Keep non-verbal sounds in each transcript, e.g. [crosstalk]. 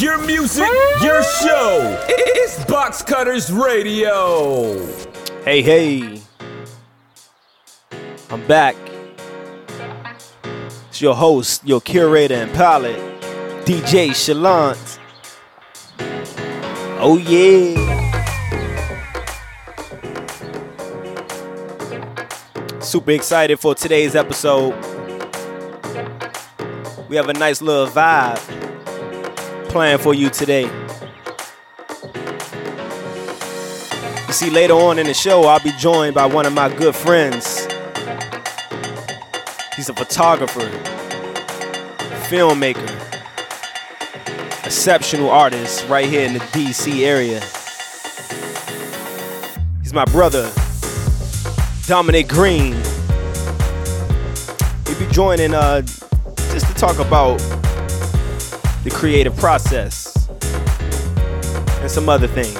Your music, your show. It's Box Cutters Radio. Hey, hey. I'm back. It's your host, your curator and pilot, DJ Chalant. Oh, yeah. Super excited for today's episode. We have a nice little vibe planned for you today. You see, later on in the show, I'll be joined by one of my good friends. He's a photographer, filmmaker, exceptional artist right here in the DC area. He's my brother, Dominic Green. He'll be joining uh, just to talk about the creative process and some other things.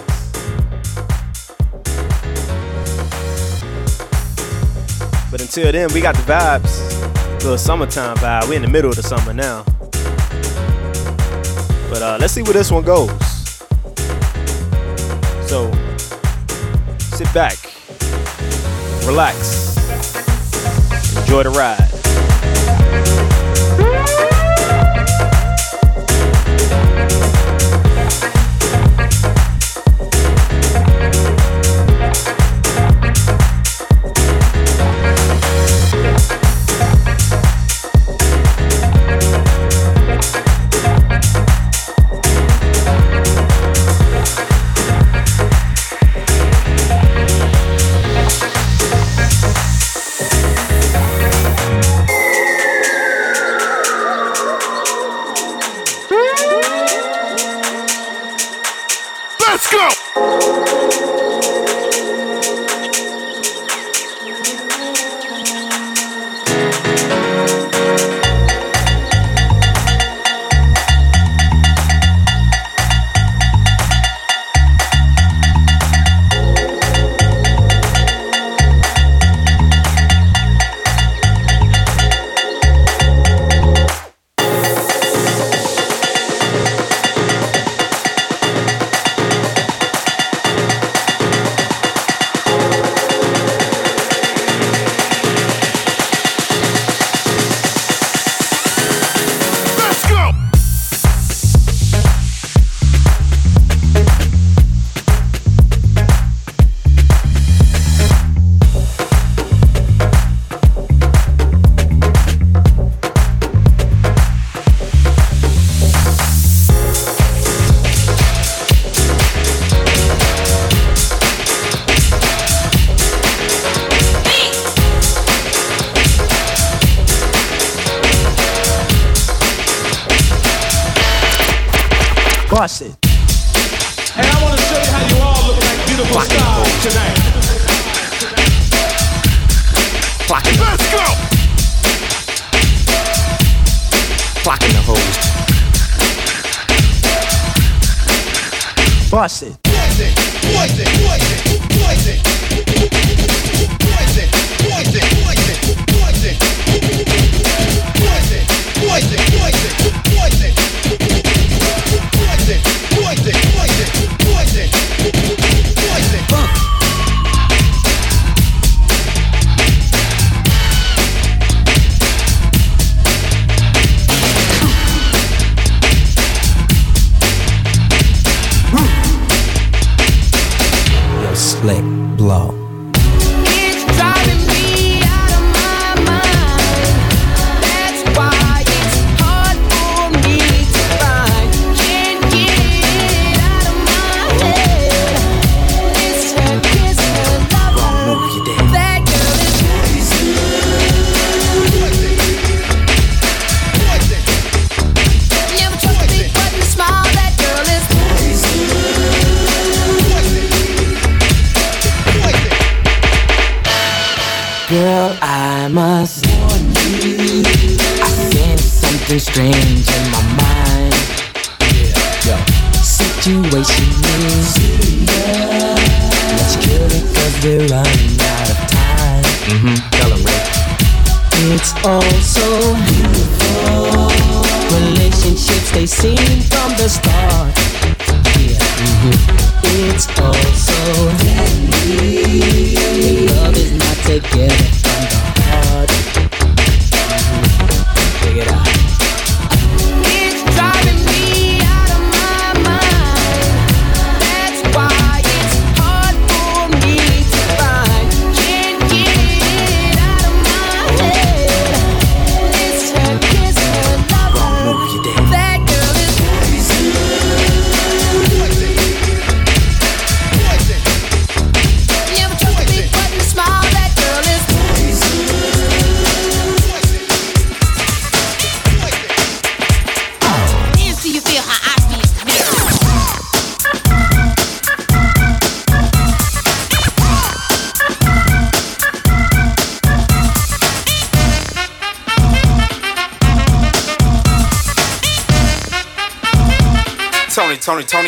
But until then, we got the vibes. Little summertime vibe. We're in the middle of the summer now. But uh, let's see where this one goes. So sit back, relax, enjoy the ride.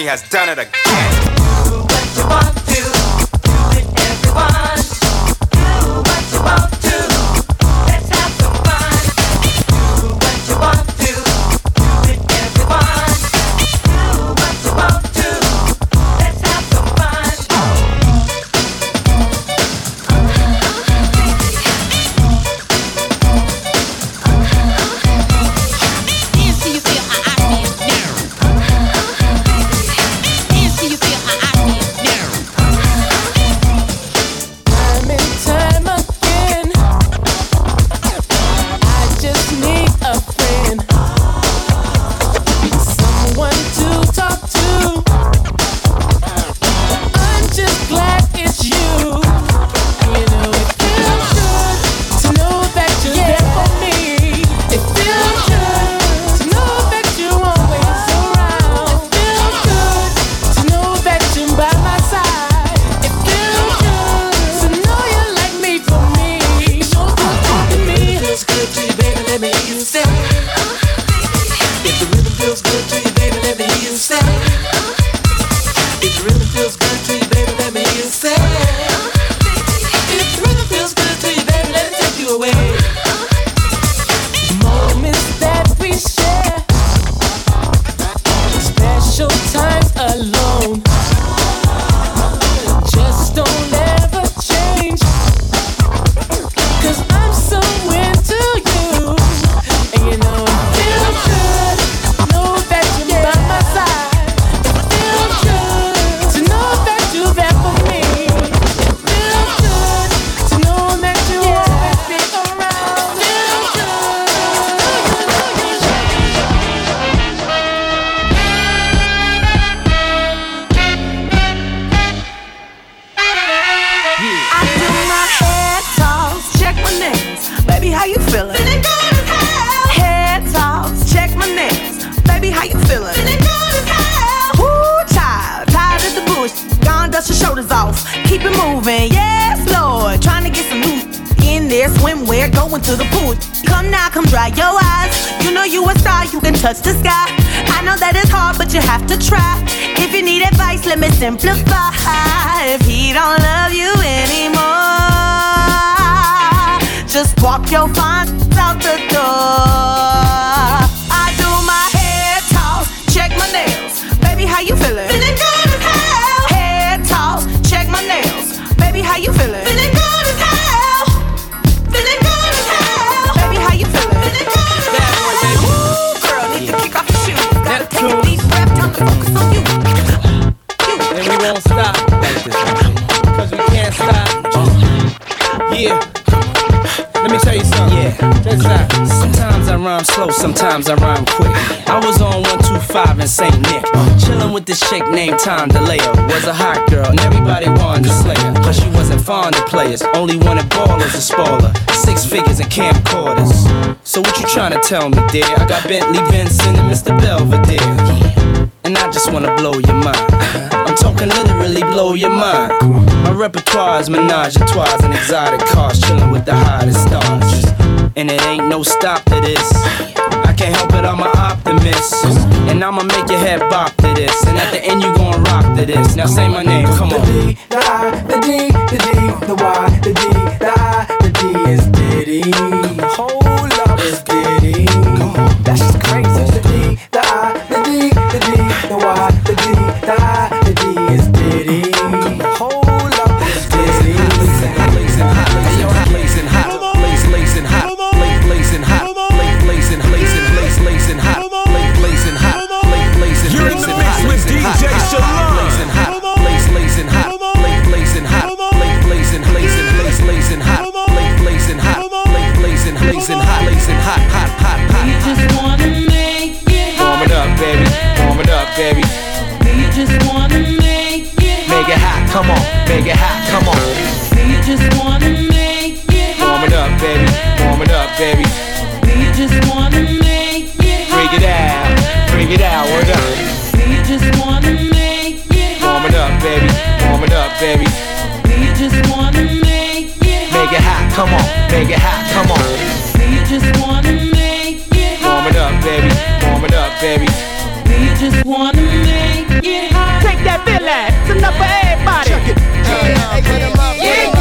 Tony has done it again. Advice, Yeah. Let me tell you something. Yeah. Sometimes I rhyme slow, sometimes I rhyme quick. I was on 125 in St. Nick. Chillin' with this chick named Tom DeLeo. Was a hot girl, and everybody wanted to slay her. But she wasn't fond of players, only wanted ballers and spoiler. Six figures and camcorders. So what you trying to tell me, dear? I got Bentley Benson and Mr. Belvedere. And I just wanna blow your mind. I'm talking literally blow your mind. My repertoire is menage a trois and exotic cars, chilling with the hottest stars. And it ain't no stop to this. I can't help it, I'm an optimist. And I'ma make your head bop to this. And at the end, you gon' rock to this. Now say my name, come on. The D, the I, the D, the D, the Y, the D, the I, the D is Diddy. Hold up, it's Diddy. That's just crazy. The D, the I, the D, the D, the Y, the D, the I, just wanna make it hot. Warm it up, baby. Warm it up, baby. We just wanna make it Make it hot, come on. Make it hot, come on. We just wanna make it Warm it up, baby. Warm it up, baby. We just wanna make it Freak it out. Freak it out. Word up. We just wanna make it Warm it up, baby. Warm it up, baby. We just wanna make Make it hot, come on, make it hot, come on. We just wanna make it hot. Warm it up, baby, warm it up, baby. We just wanna make it hot. Take that feel, feeling, it's enough for everybody. Check it, check it out, put them up, put them up.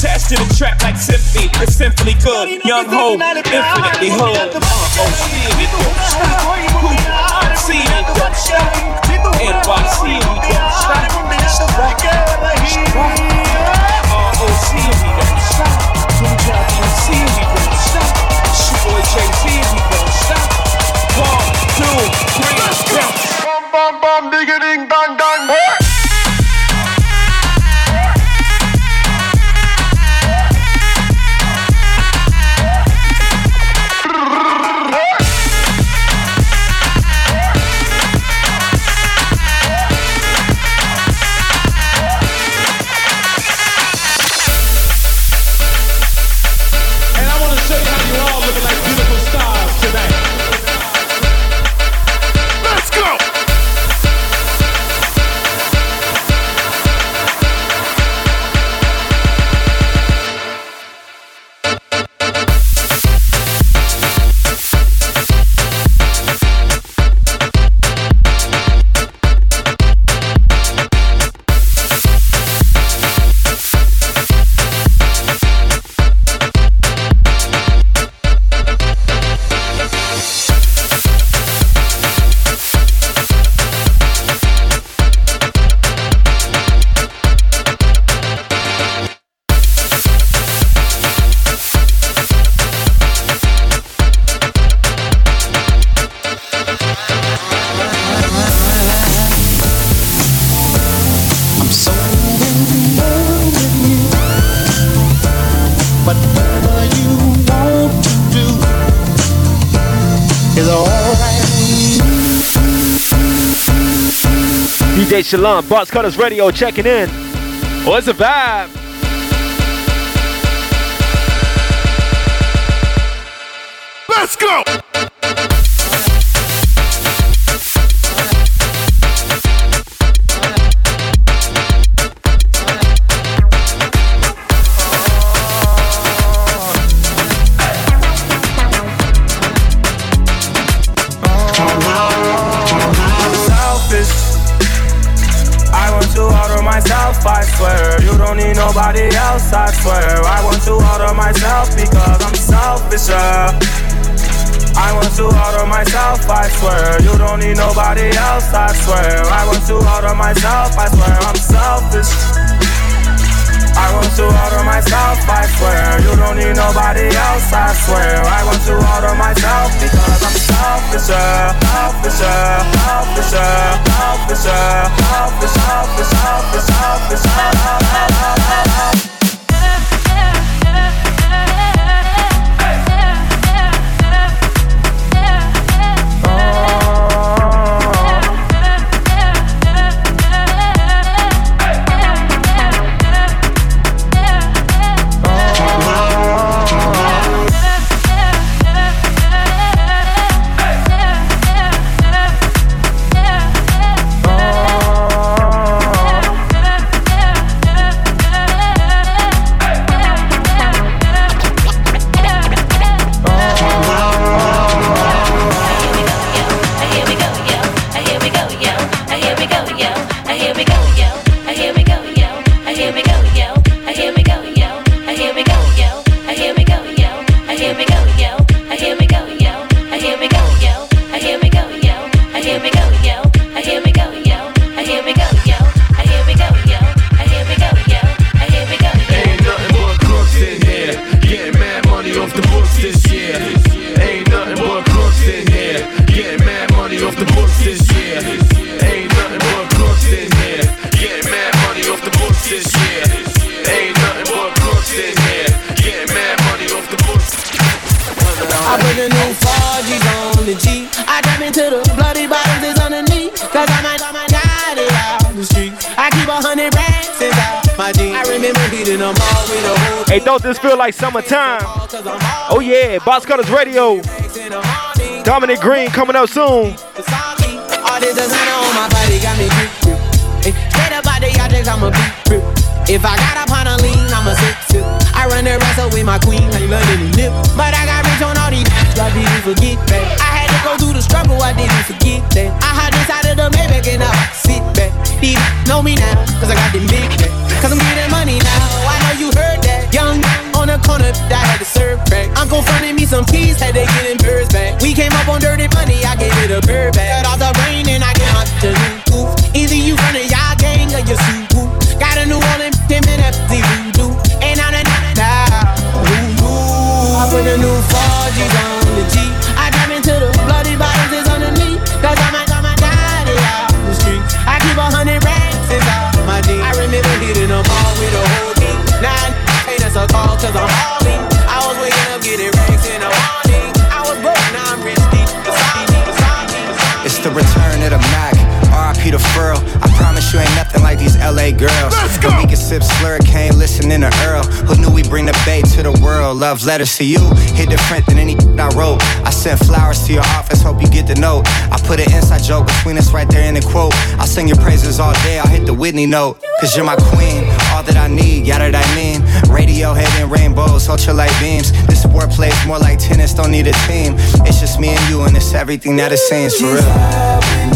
Attached to the track like symphony. It's simply good. Young ho, infinitely hood. Uh, oh shit, it don't stop. I'm seeing don't. NYC, don't stop. ROC, we don't stop. MC, we don't stop. Jay-Z, we don't stop. Ding dong. Shalom, Box Cutters Radio checking in. Oh, What's the vibe? Let's go. I want to order myself, I swear. You don't need nobody else, I swear. I want to order myself, I swear. I'm selfish. I want to order myself, I swear. You don't need nobody else, I swear. I want to order myself because I'm selfish, selfish, yeah. selfish, yeah. selfish, yeah. selfish, selfish, selfish, selfish, selfish. Ain't don't this feel like summertime? Oh yeah, Box Cutters Radio. Dominic Green coming up soon. If I got up on a lean, I'm a sip, sip. I run the wrestle with my queen, like London and Nip. But I got rich on all these I didn't forget that. I had to go through the struggle, I didn't forget that. I had inside of the Maybach and I These know me now, cause I got them big back. Cause I'm getting money now, I know you heard that. Young on the corner, I had to serve back. Uncle fronted me some keys, had they getting birds back. We came up on dirty money, I gave it a bird back. Love letters to you. Hit different than any [laughs] I wrote. I sent flowers to your office, hope you get the note. I put an inside joke between us right there in the quote. I'll sing your praises all day, I'll hit the Whitney note. Cause you're my queen, all that I need, yada that I mean. Radiohead and rainbows, ultralight beams. This sport plays more like tennis, don't need a team. It's just me and you, and it's everything that it seems for real.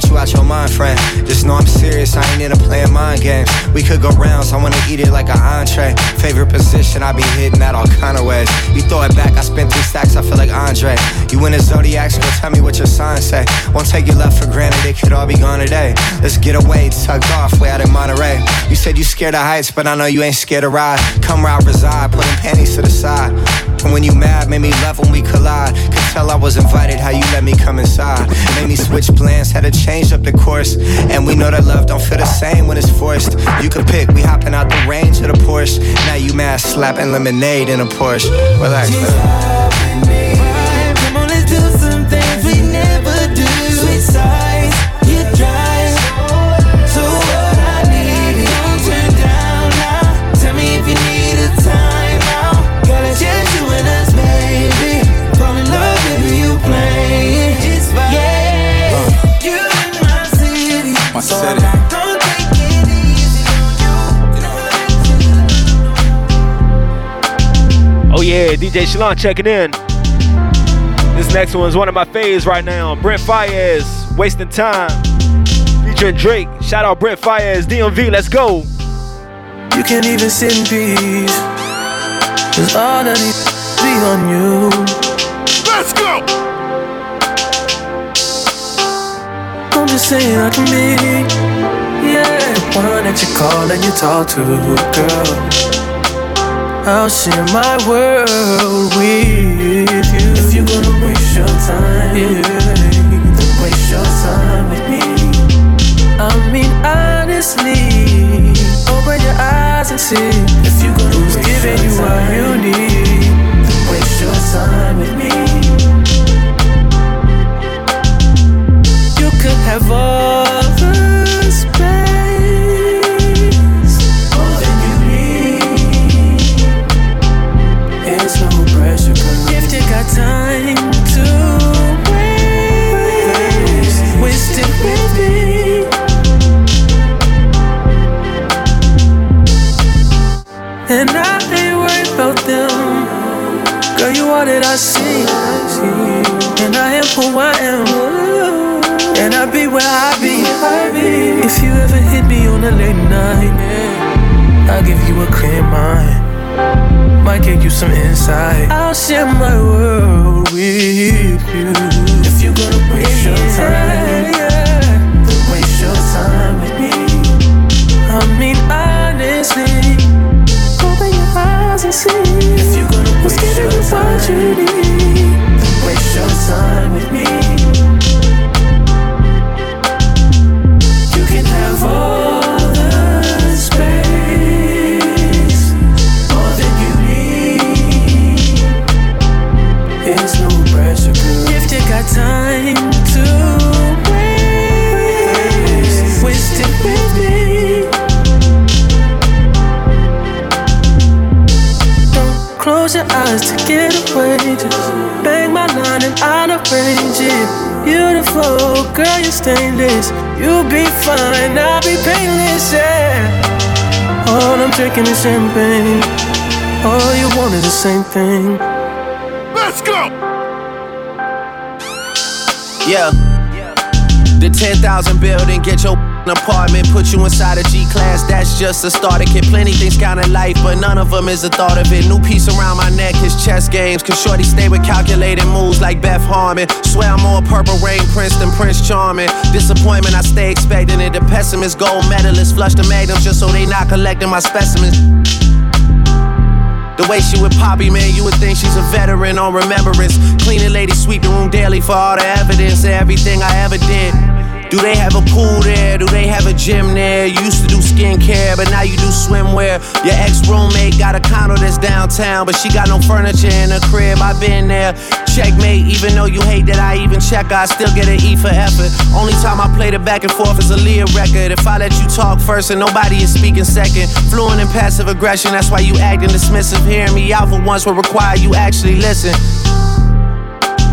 Get you out your mind, friend. Just know I'm serious, I ain't into playing mind games. We could go rounds, I wanna eat it like an entree. Favorite position, I be hitting that all kind of ways. You throw it back, I spent three stacks, I feel like Andre. You in the zodiac, so tell me what your sign say. Won't take your love for granted, it could all be gone today. Let's get away, tucked off, way out in Monterey. You said you scared of heights, but I know you ain't scared to ride. Come round, reside, putting panties to the side. And when you mad, made me love when we collide. Could tell I was invited, how you let me come inside. Made me switch plans, had to change up the course. And we know that love don't feel the same when it's forced. You could pick, we hopping out the range of the Porsche. Now you mad, slapping lemonade in a Porsche. Relax, Come My so city. Don't take it easy Oh yeah, DJ Chalant checking in. This next one is one of my faves right now. Brent Faiyaz, Wasting Time. Featuring Drake. Shout out Brent Faiyaz, DMV, let's go. You can't even sit in peace. Cause all that needs to be on you. Let's go! I'm just saying I can be, yeah, the one that you call and you talk to, girl. I'll share my world with you. If you're gonna waste your time, yeah, then waste your time with me. I mean, honestly, open your eyes and see if you're gonna who's giving you what you need. Then waste your time with me. Have all the space, you need. It's no pressure, girl. If you got time to waste, waste it with me. And I ain't worried them. Girl, you are that I see. And I am who I am. Be where I be. If you ever hit me on a late night, I'll give you a clear mind. Might give you some insight. I'll share my world with you. If you're gonna waste your time, then waste your time with me. I mean, honestly, open your eyes and see. If you're gonna waste your time, what you need, then waste your time with me. Eyes to get away. Just bang my line and I'd arrange it. Beautiful, girl, you're stainless. You'll be fine, I'll be painless, yeah. All I'm drinking is champagne. All you want is the same thing. Let's go! Yeah. The 10,000 building, get your an apartment, put you inside a G class, that's just a starter kit. Plenty things count in life, but none of them is a thought of it. New piece around my neck is chess games. Cause Shorty stay with calculated moves like Beth Harmon. Swear I'm more purple rain prince than Prince Charming. Disappointment, I stay expecting it. The pessimist, gold medalist, flush the magnums just so they not collecting my specimens. The way she with Poppy, man, you would think she's a veteran on remembrance. Cleaning lady, sweep the room daily for all the evidence of everything I ever did. Do they have a pool there? Do they have a gym there? You used to do skincare, but now you do swimwear. Your ex roommate got a condo that's downtown, but she got no furniture in her crib. I've been there. Checkmate, even though you hate that I even check, I still get an E for effort. Only time I play the back and forth is Aaliyah record. If I let you talk first and nobody is speaking second, fluent in passive aggression, that's why you acting dismissive. Hearing me out for once will require you actually listen.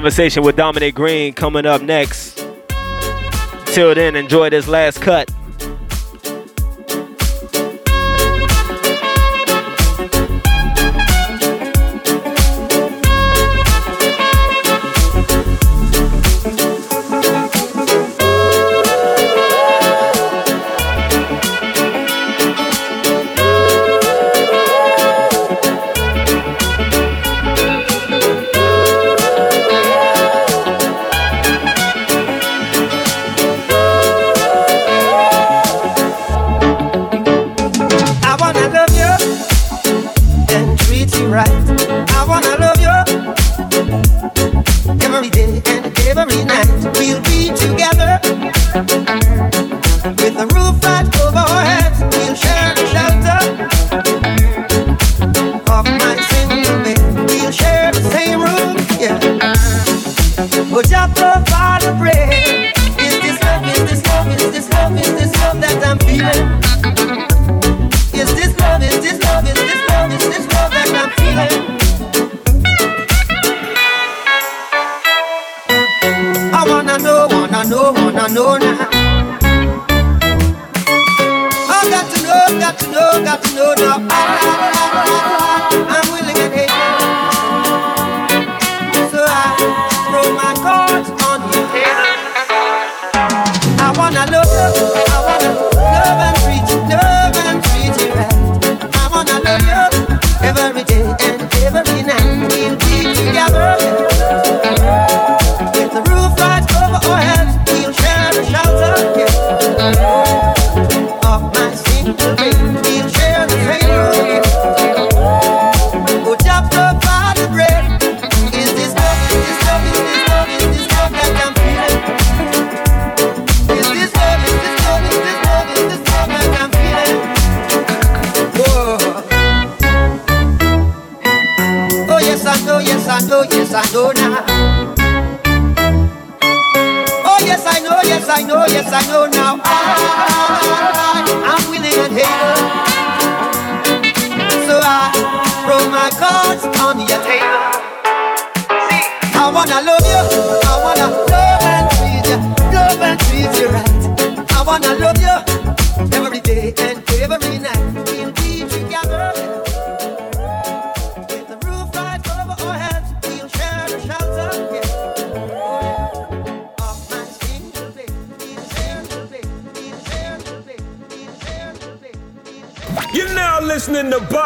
Conversation with Dominic Green coming up next. Till then, enjoy this last cut. Provide the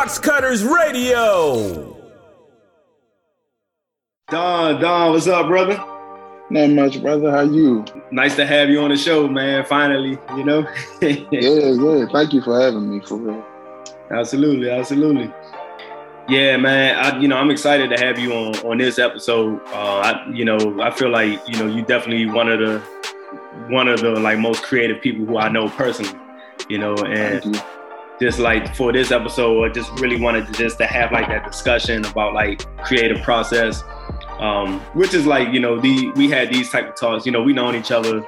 Box Cutters Radio. Don, Don, what's up, brother? Not much, brother. How you? Nice to have you on the show, man. Finally, you know. [laughs] yeah, yeah. Thank you for having me, for real. Absolutely, absolutely. Yeah, man. I, you know, I'm excited to have you on on this episode. Uh, I, you know, I feel like you know you definitely one of the one of the like most creative people who I know personally. You know, and just like for this episode, I just really wanted to just to have like that discussion about like creative process, um, which is like you know the we had these type of talks. You know, we known each other,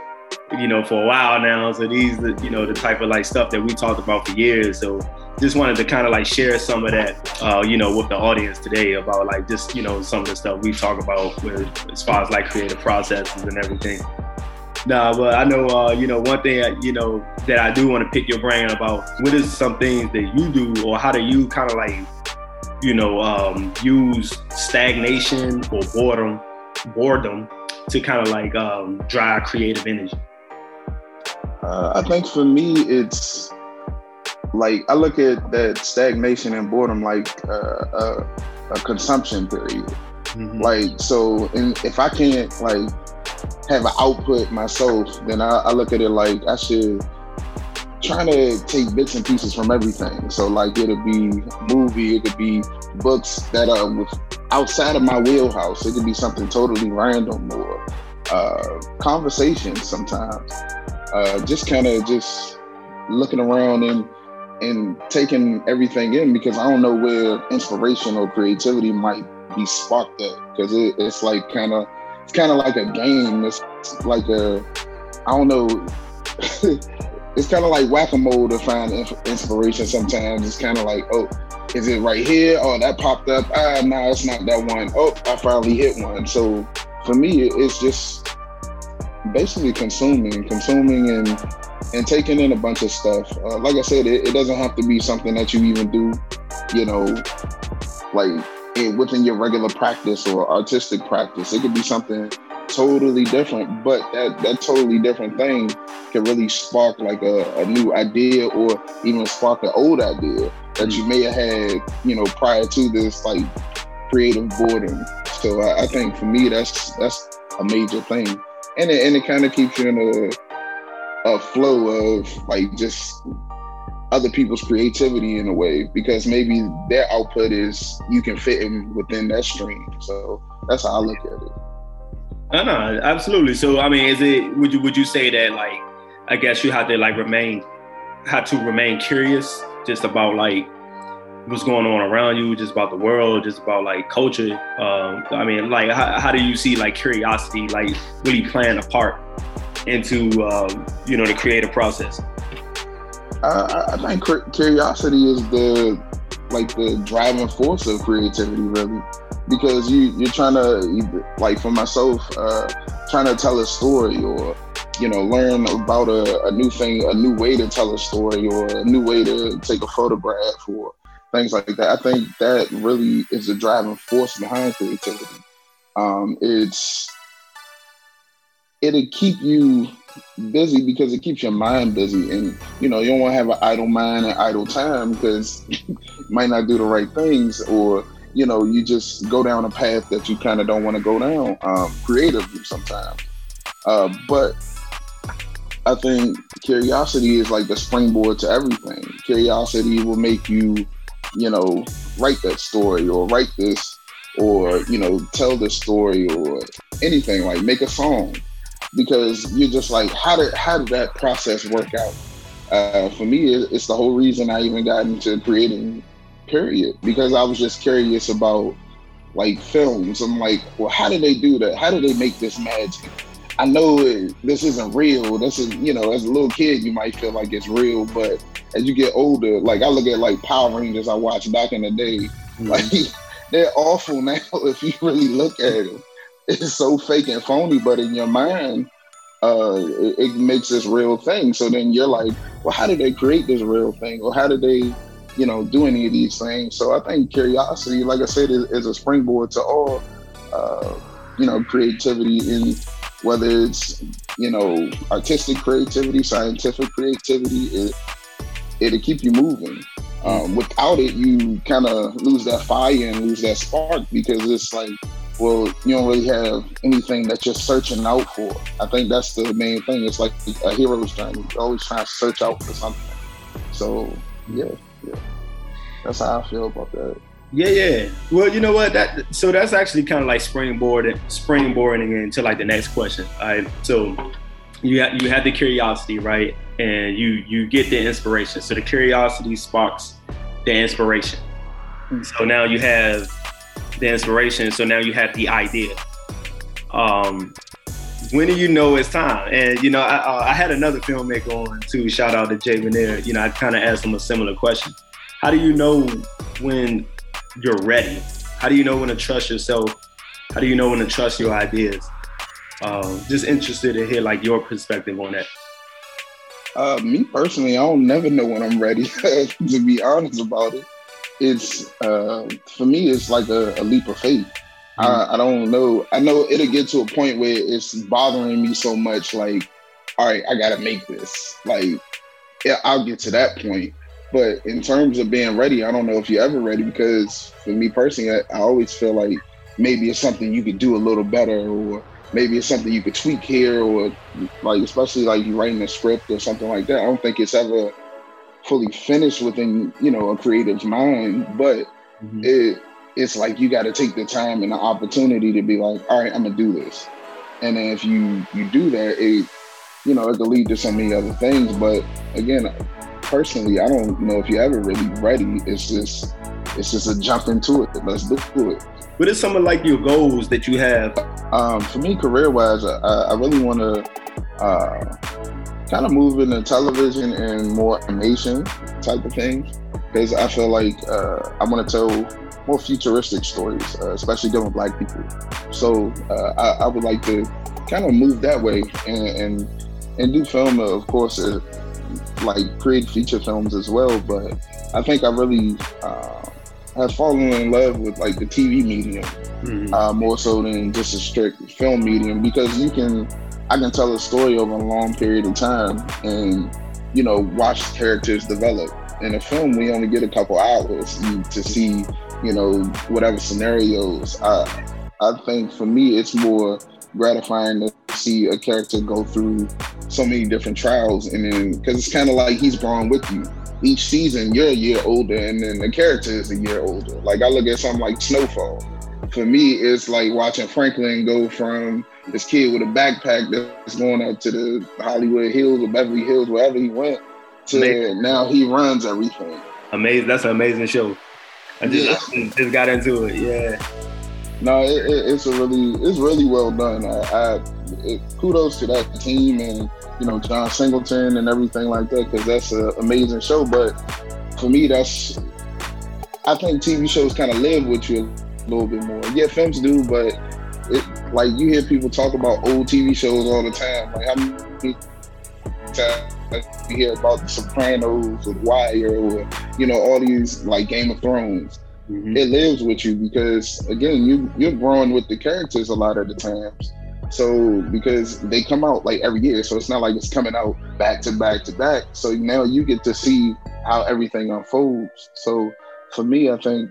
you know, for a while now. So these, the, you know, the type of like stuff that we talked about for years. So just wanted to kind of like share some of that, uh, you know, with the audience today about like just you know some of the stuff we talk about with as far as like creative processes and everything. Nah, but I know, uh, you know, one thing, you know, that I do want to pick your brain about. What is some things that you do, or how do you kind of like, you know, um, use stagnation or boredom, boredom, to kind of like um, drive creative energy? Uh, I think for me, it's like I look at that stagnation and boredom like uh, a, a consumption period. Mm-hmm. Like so, and if I can't like have an output myself, then I, I look at it like I should trying to take bits and pieces from everything. So like it'll be movie, it could be books that are with outside of my wheelhouse. It could be something totally random or uh, conversations sometimes. Uh, just kind of just looking around and and taking everything in because I don't know where inspiration or creativity might be sparked at because it, it's like kind of it's kind of like a game. It's like a I don't know. [laughs] it's kind of like whack-a-mole to find inspiration. Sometimes it's kind of like, oh, is it right here? Oh, that popped up. Ah, no, nah, it's not that one. Oh, I finally hit one. So for me, it's just basically consuming, consuming, and and taking in a bunch of stuff. Uh, like I said, it, it, doesn't have to be something that you even do, you know, like in, within your regular practice or artistic practice. It could be something totally different, but that that totally different thing can really spark like a, a new idea or even spark an old idea that you may have had, you know, prior to this like creative boredom. So I, I think for me, that's that's a major thing, and it and it kind of keeps you in a a flow of like just other people's creativity in a way because maybe their output is you can fit in within that stream. So that's how I look at it. I know, absolutely. So I mean, is it would you would you say that like I guess you have to like remain have to remain curious just about like what's going on around you, just about the world, just about like culture. Um, I mean, like how, how do you see like curiosity like really playing a part into um, you know the creative process? Uh, I think curiosity is the like the driving force of creativity, really, because you you're trying to like for myself, uh, trying to tell a story or you know learn about a, a new thing, a new way to tell a story or a new way to take a photograph or things like that. I think that really is the driving force behind creativity. Um, it's it'll keep you busy because it keeps your mind busy. And you know you don't want to have an idle mind and idle time because you [laughs] might not do the right things or you know you just go down a path that you kind of don't want to go down um, creatively sometimes. Uh, but i think curiosity is like the springboard to everything. Curiosity will make you you know write that story or write this or you know tell this story or anything like make a song because you're just like, how did how did that process work out? Uh, for me, it's the whole reason I even got into creating. Period, because I was just curious about like films. I'm like, well, how did they do that? How did they make this magic? I know it, this isn't real. This is, you know, as a little kid, you might feel like it's real, but as you get older, like I look at like Power Rangers I watched back in the day, mm-hmm. like [laughs] they're awful now [laughs] if you really look at them it's so fake and phony, but in your mind, uh, it, it, makes this real thing. So then you're like, well, how did they create this real thing? Or how did they, you know, do any of these things? So I think curiosity, like I said, is, is a springboard to all, uh, you know, creativity in whether it's, you know, artistic creativity, scientific creativity, it, it'll keep you moving. Um, without it, you kind of lose that fire and lose that spark because it's like, well, you don't really have anything that you're searching out for. I think that's the main thing. It's like a hero's journey. You're always trying to search out for something. So yeah, yeah, that's how I feel about that. Yeah, yeah. Well, you know what? That so that's actually kind of like springboarding, springboarding into like the next question. All right. So you have you have the curiosity, right? And you you get the inspiration. So the curiosity sparks the inspiration. Mm. So now you have the inspiration. So now you have the idea. Um, when do you know it's time? And you know, I, uh, I had another filmmaker on too. Shout out to Jay Veneer. You know, I kind of asked him a similar question. How do you know when you're ready? How do you know when to trust yourself? How do you know when to trust your ideas? Um, just interested to hear like your perspective on that. Uh, me personally, I don't never know when I'm ready. [laughs] to be honest about it, it's uh, for me, it's like a, a leap of faith. I, I don't know. I know it'll get to a point where it's bothering me so much. Like, all right, I gotta make this. Like, yeah, I'll get to that point. But in terms of being ready, I don't know if you're ever ready because for me personally, I, I always feel like maybe it's something you could do a little better, or maybe it's something you could tweak here, or like especially like you writing a script or something like that. I don't think it's ever fully finished within you know a creative's mind, but it it's like you got to take the time and the opportunity to be like, all right, I'm gonna do this, and then if you you do that, it you know it could lead to so many other things. But again, personally, I don't know if you're ever really ready. It's just it's just a jump into it. Let's do it. What is some of like your goals that you have? Um, for me, career wise, I, I really want to uh, kind of move into television and more animation type of things because I feel like uh, I want to tell more futuristic stories, uh, especially dealing with black people. So uh, I, I would like to kind of move that way and and, and do film, of course, uh, like create feature films as well. But I think I really uh, have fallen in love with like the TV medium uh, more so than just a strict film medium because you can I can tell a story over a long period of time and you know watch characters develop. In a film, we only get a couple hours to see you know whatever scenarios. I I think for me, it's more gratifying to see a character go through so many different trials and then because it's kind of like he's growing with you each season you're a year older and then the character is a year older like i look at something like snowfall for me it's like watching franklin go from this kid with a backpack that's going up to the hollywood hills or beverly hills wherever he went to Amazing. now he runs everything Amazing. That's an amazing show. I just, I just got into it. Yeah. No, it, it, it's a really, it's really well done. I, I it, kudos to that team and you know John Singleton and everything like that because that's an amazing show. But for me, that's I think TV shows kind of live with you a little bit more. Yeah, films do, but it like you hear people talk about old TV shows all the time. Like how many times you hear about The Sopranos or Wire or you know all these like Game of Thrones. Mm-hmm. It lives with you because again you you're growing with the characters a lot of the times. So because they come out like every year. So it's not like it's coming out back to back to back. So now you get to see how everything unfolds. So for me i think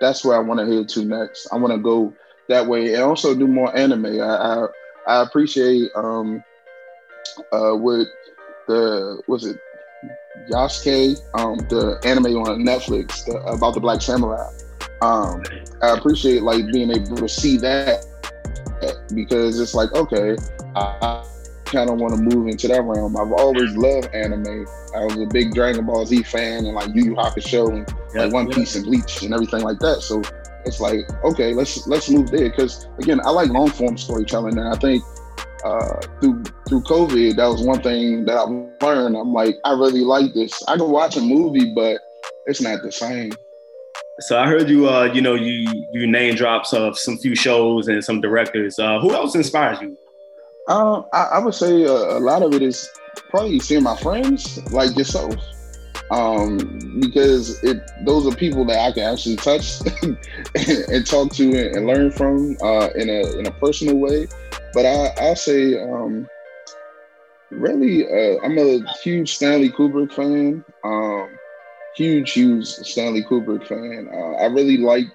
that's where i want to head to next i want to go that way and also do more anime i i, I appreciate um uh what the was it Yasuke, um, the anime on Netflix the, about the Black Samurai. Um, I appreciate like being able to see that because it's like okay, I, kind of want to move into that realm. I've always loved anime. I was a big Dragon Ball Z fan and like Yu Yu Hakusho and like One Piece and Bleach and everything like that. So it's like okay, let's let's move there because again, I like long form storytelling and I think uh, through through COVID, that was one thing that I learned. I'm like, I really like this. I can watch a movie, but it's not the same. So I heard you, uh, you know, you you name drops of some few shows and some directors. Uh, who else inspires you? Um, I, I would say a, a lot of it is probably seeing my friends like yourself, um, because it those are people that I can actually touch [laughs] and talk to and, and learn from uh, in a in a personal way. But I I'll say um, really uh, I'm a huge Stanley Kubrick fan. Um, huge, huge Stanley Kubrick fan. Uh, I really liked,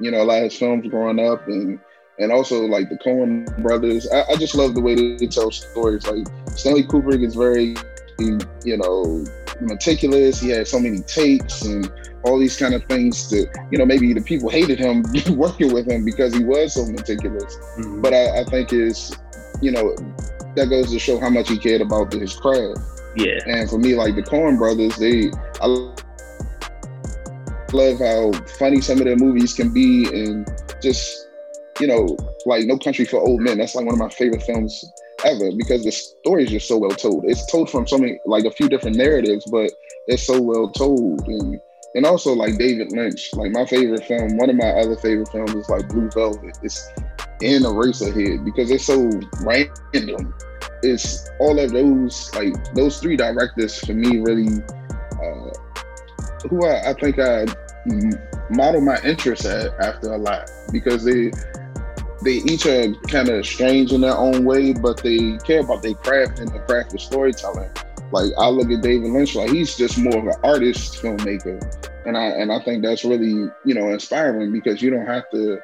you know, a lot of his films growing up, and and also like the Coen brothers. I, I just love the way they tell stories. Like Stanley Kubrick is very, you know, meticulous. He had so many takes and all these kind of things that you know, maybe the people hated him [laughs] working with him because he was so meticulous. Mm-hmm. But I, I think is, you know, that goes to show how much he cared about his craft. Yeah. And for me, like the Coen brothers, they I love how funny some of their movies can be and just, you know, like No Country for Old Men. That's like one of my favorite films ever because the story is just so well told. It's told from so many like a few different narratives, but it's so well told. And and also like David Lynch, like my favorite film, one of my other favorite films is like Blue Velvet. It's in Eraserhead because it's so random. It's all of those like those three directors for me really uh, who I, I think I model my interest at after a lot because they they each are kind of strange in their own way, but they care about their craft and the craft of storytelling. Like I look at David Lynch, like he's just more of an artist filmmaker, and I and I think that's really you know inspiring because you don't have to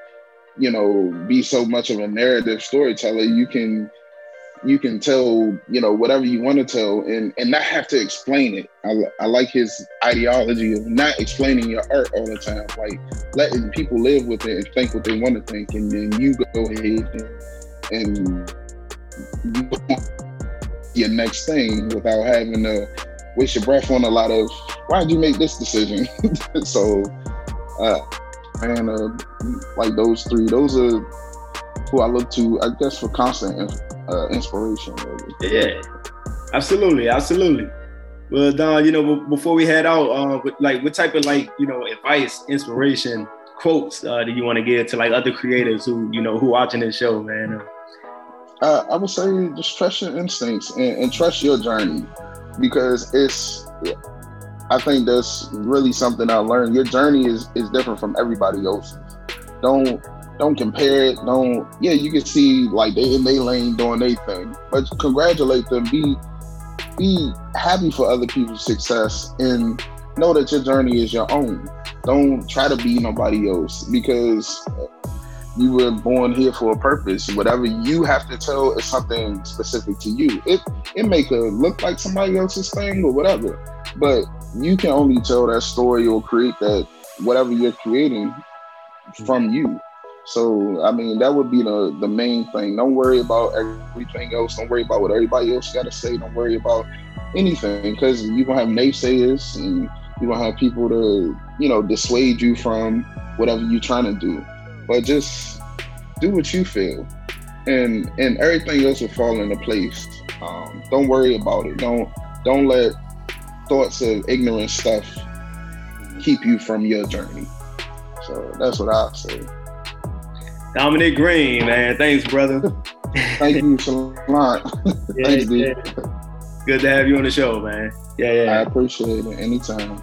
you know be so much of a narrative storyteller. You can you can tell you know whatever you want to tell and and not have to explain it. I, I like his ideology of not explaining your art all the time like letting people live with it and think what they want to think and then you go ahead and, and your next thing without having to waste your breath on a lot of why did you make this decision? [laughs] So uh and uh like those three those are who I look to, I guess, for constant uh, inspiration. Really. Yeah, absolutely, absolutely. Well, Dom, you know, before we head out, uh, like, what type of like, you know, advice, inspiration, quotes uh, do you want to give to like other creators who, you know, who watching this show, man? Uh, I would say just trust your instincts and, and trust your journey because it's. I think that's really something I learned. Your journey is is different from everybody else's. Don't don't compare it. Don't yeah, you can see like they in their lane doing their thing, but congratulate them. Be be happy for other people's success and know that your journey is your own. Don't try to be nobody else because you were born here for a purpose. Whatever you have to tell is something specific to you. It it may could look like somebody else's thing or whatever, but you can only tell that story or create that whatever you're creating from you. So I mean that would be the the main thing. Don't worry about everything else. Don't worry about what everybody else got to say. Don't worry about anything because you're gonna have naysayers and you're gonna have people to you know dissuade you from whatever you're trying to do. But just do what you feel, and and everything else will fall into place. Um, don't worry about it. Don't don't let thoughts of ignorant stuff keep you from your journey. So that's what I'd say. Dominic Green, man, thanks, brother. Thank you, Chalant. [laughs] Yeah, Thanks, D. yeah. Good to have you on the show, man. Yeah, yeah. I appreciate it anytime.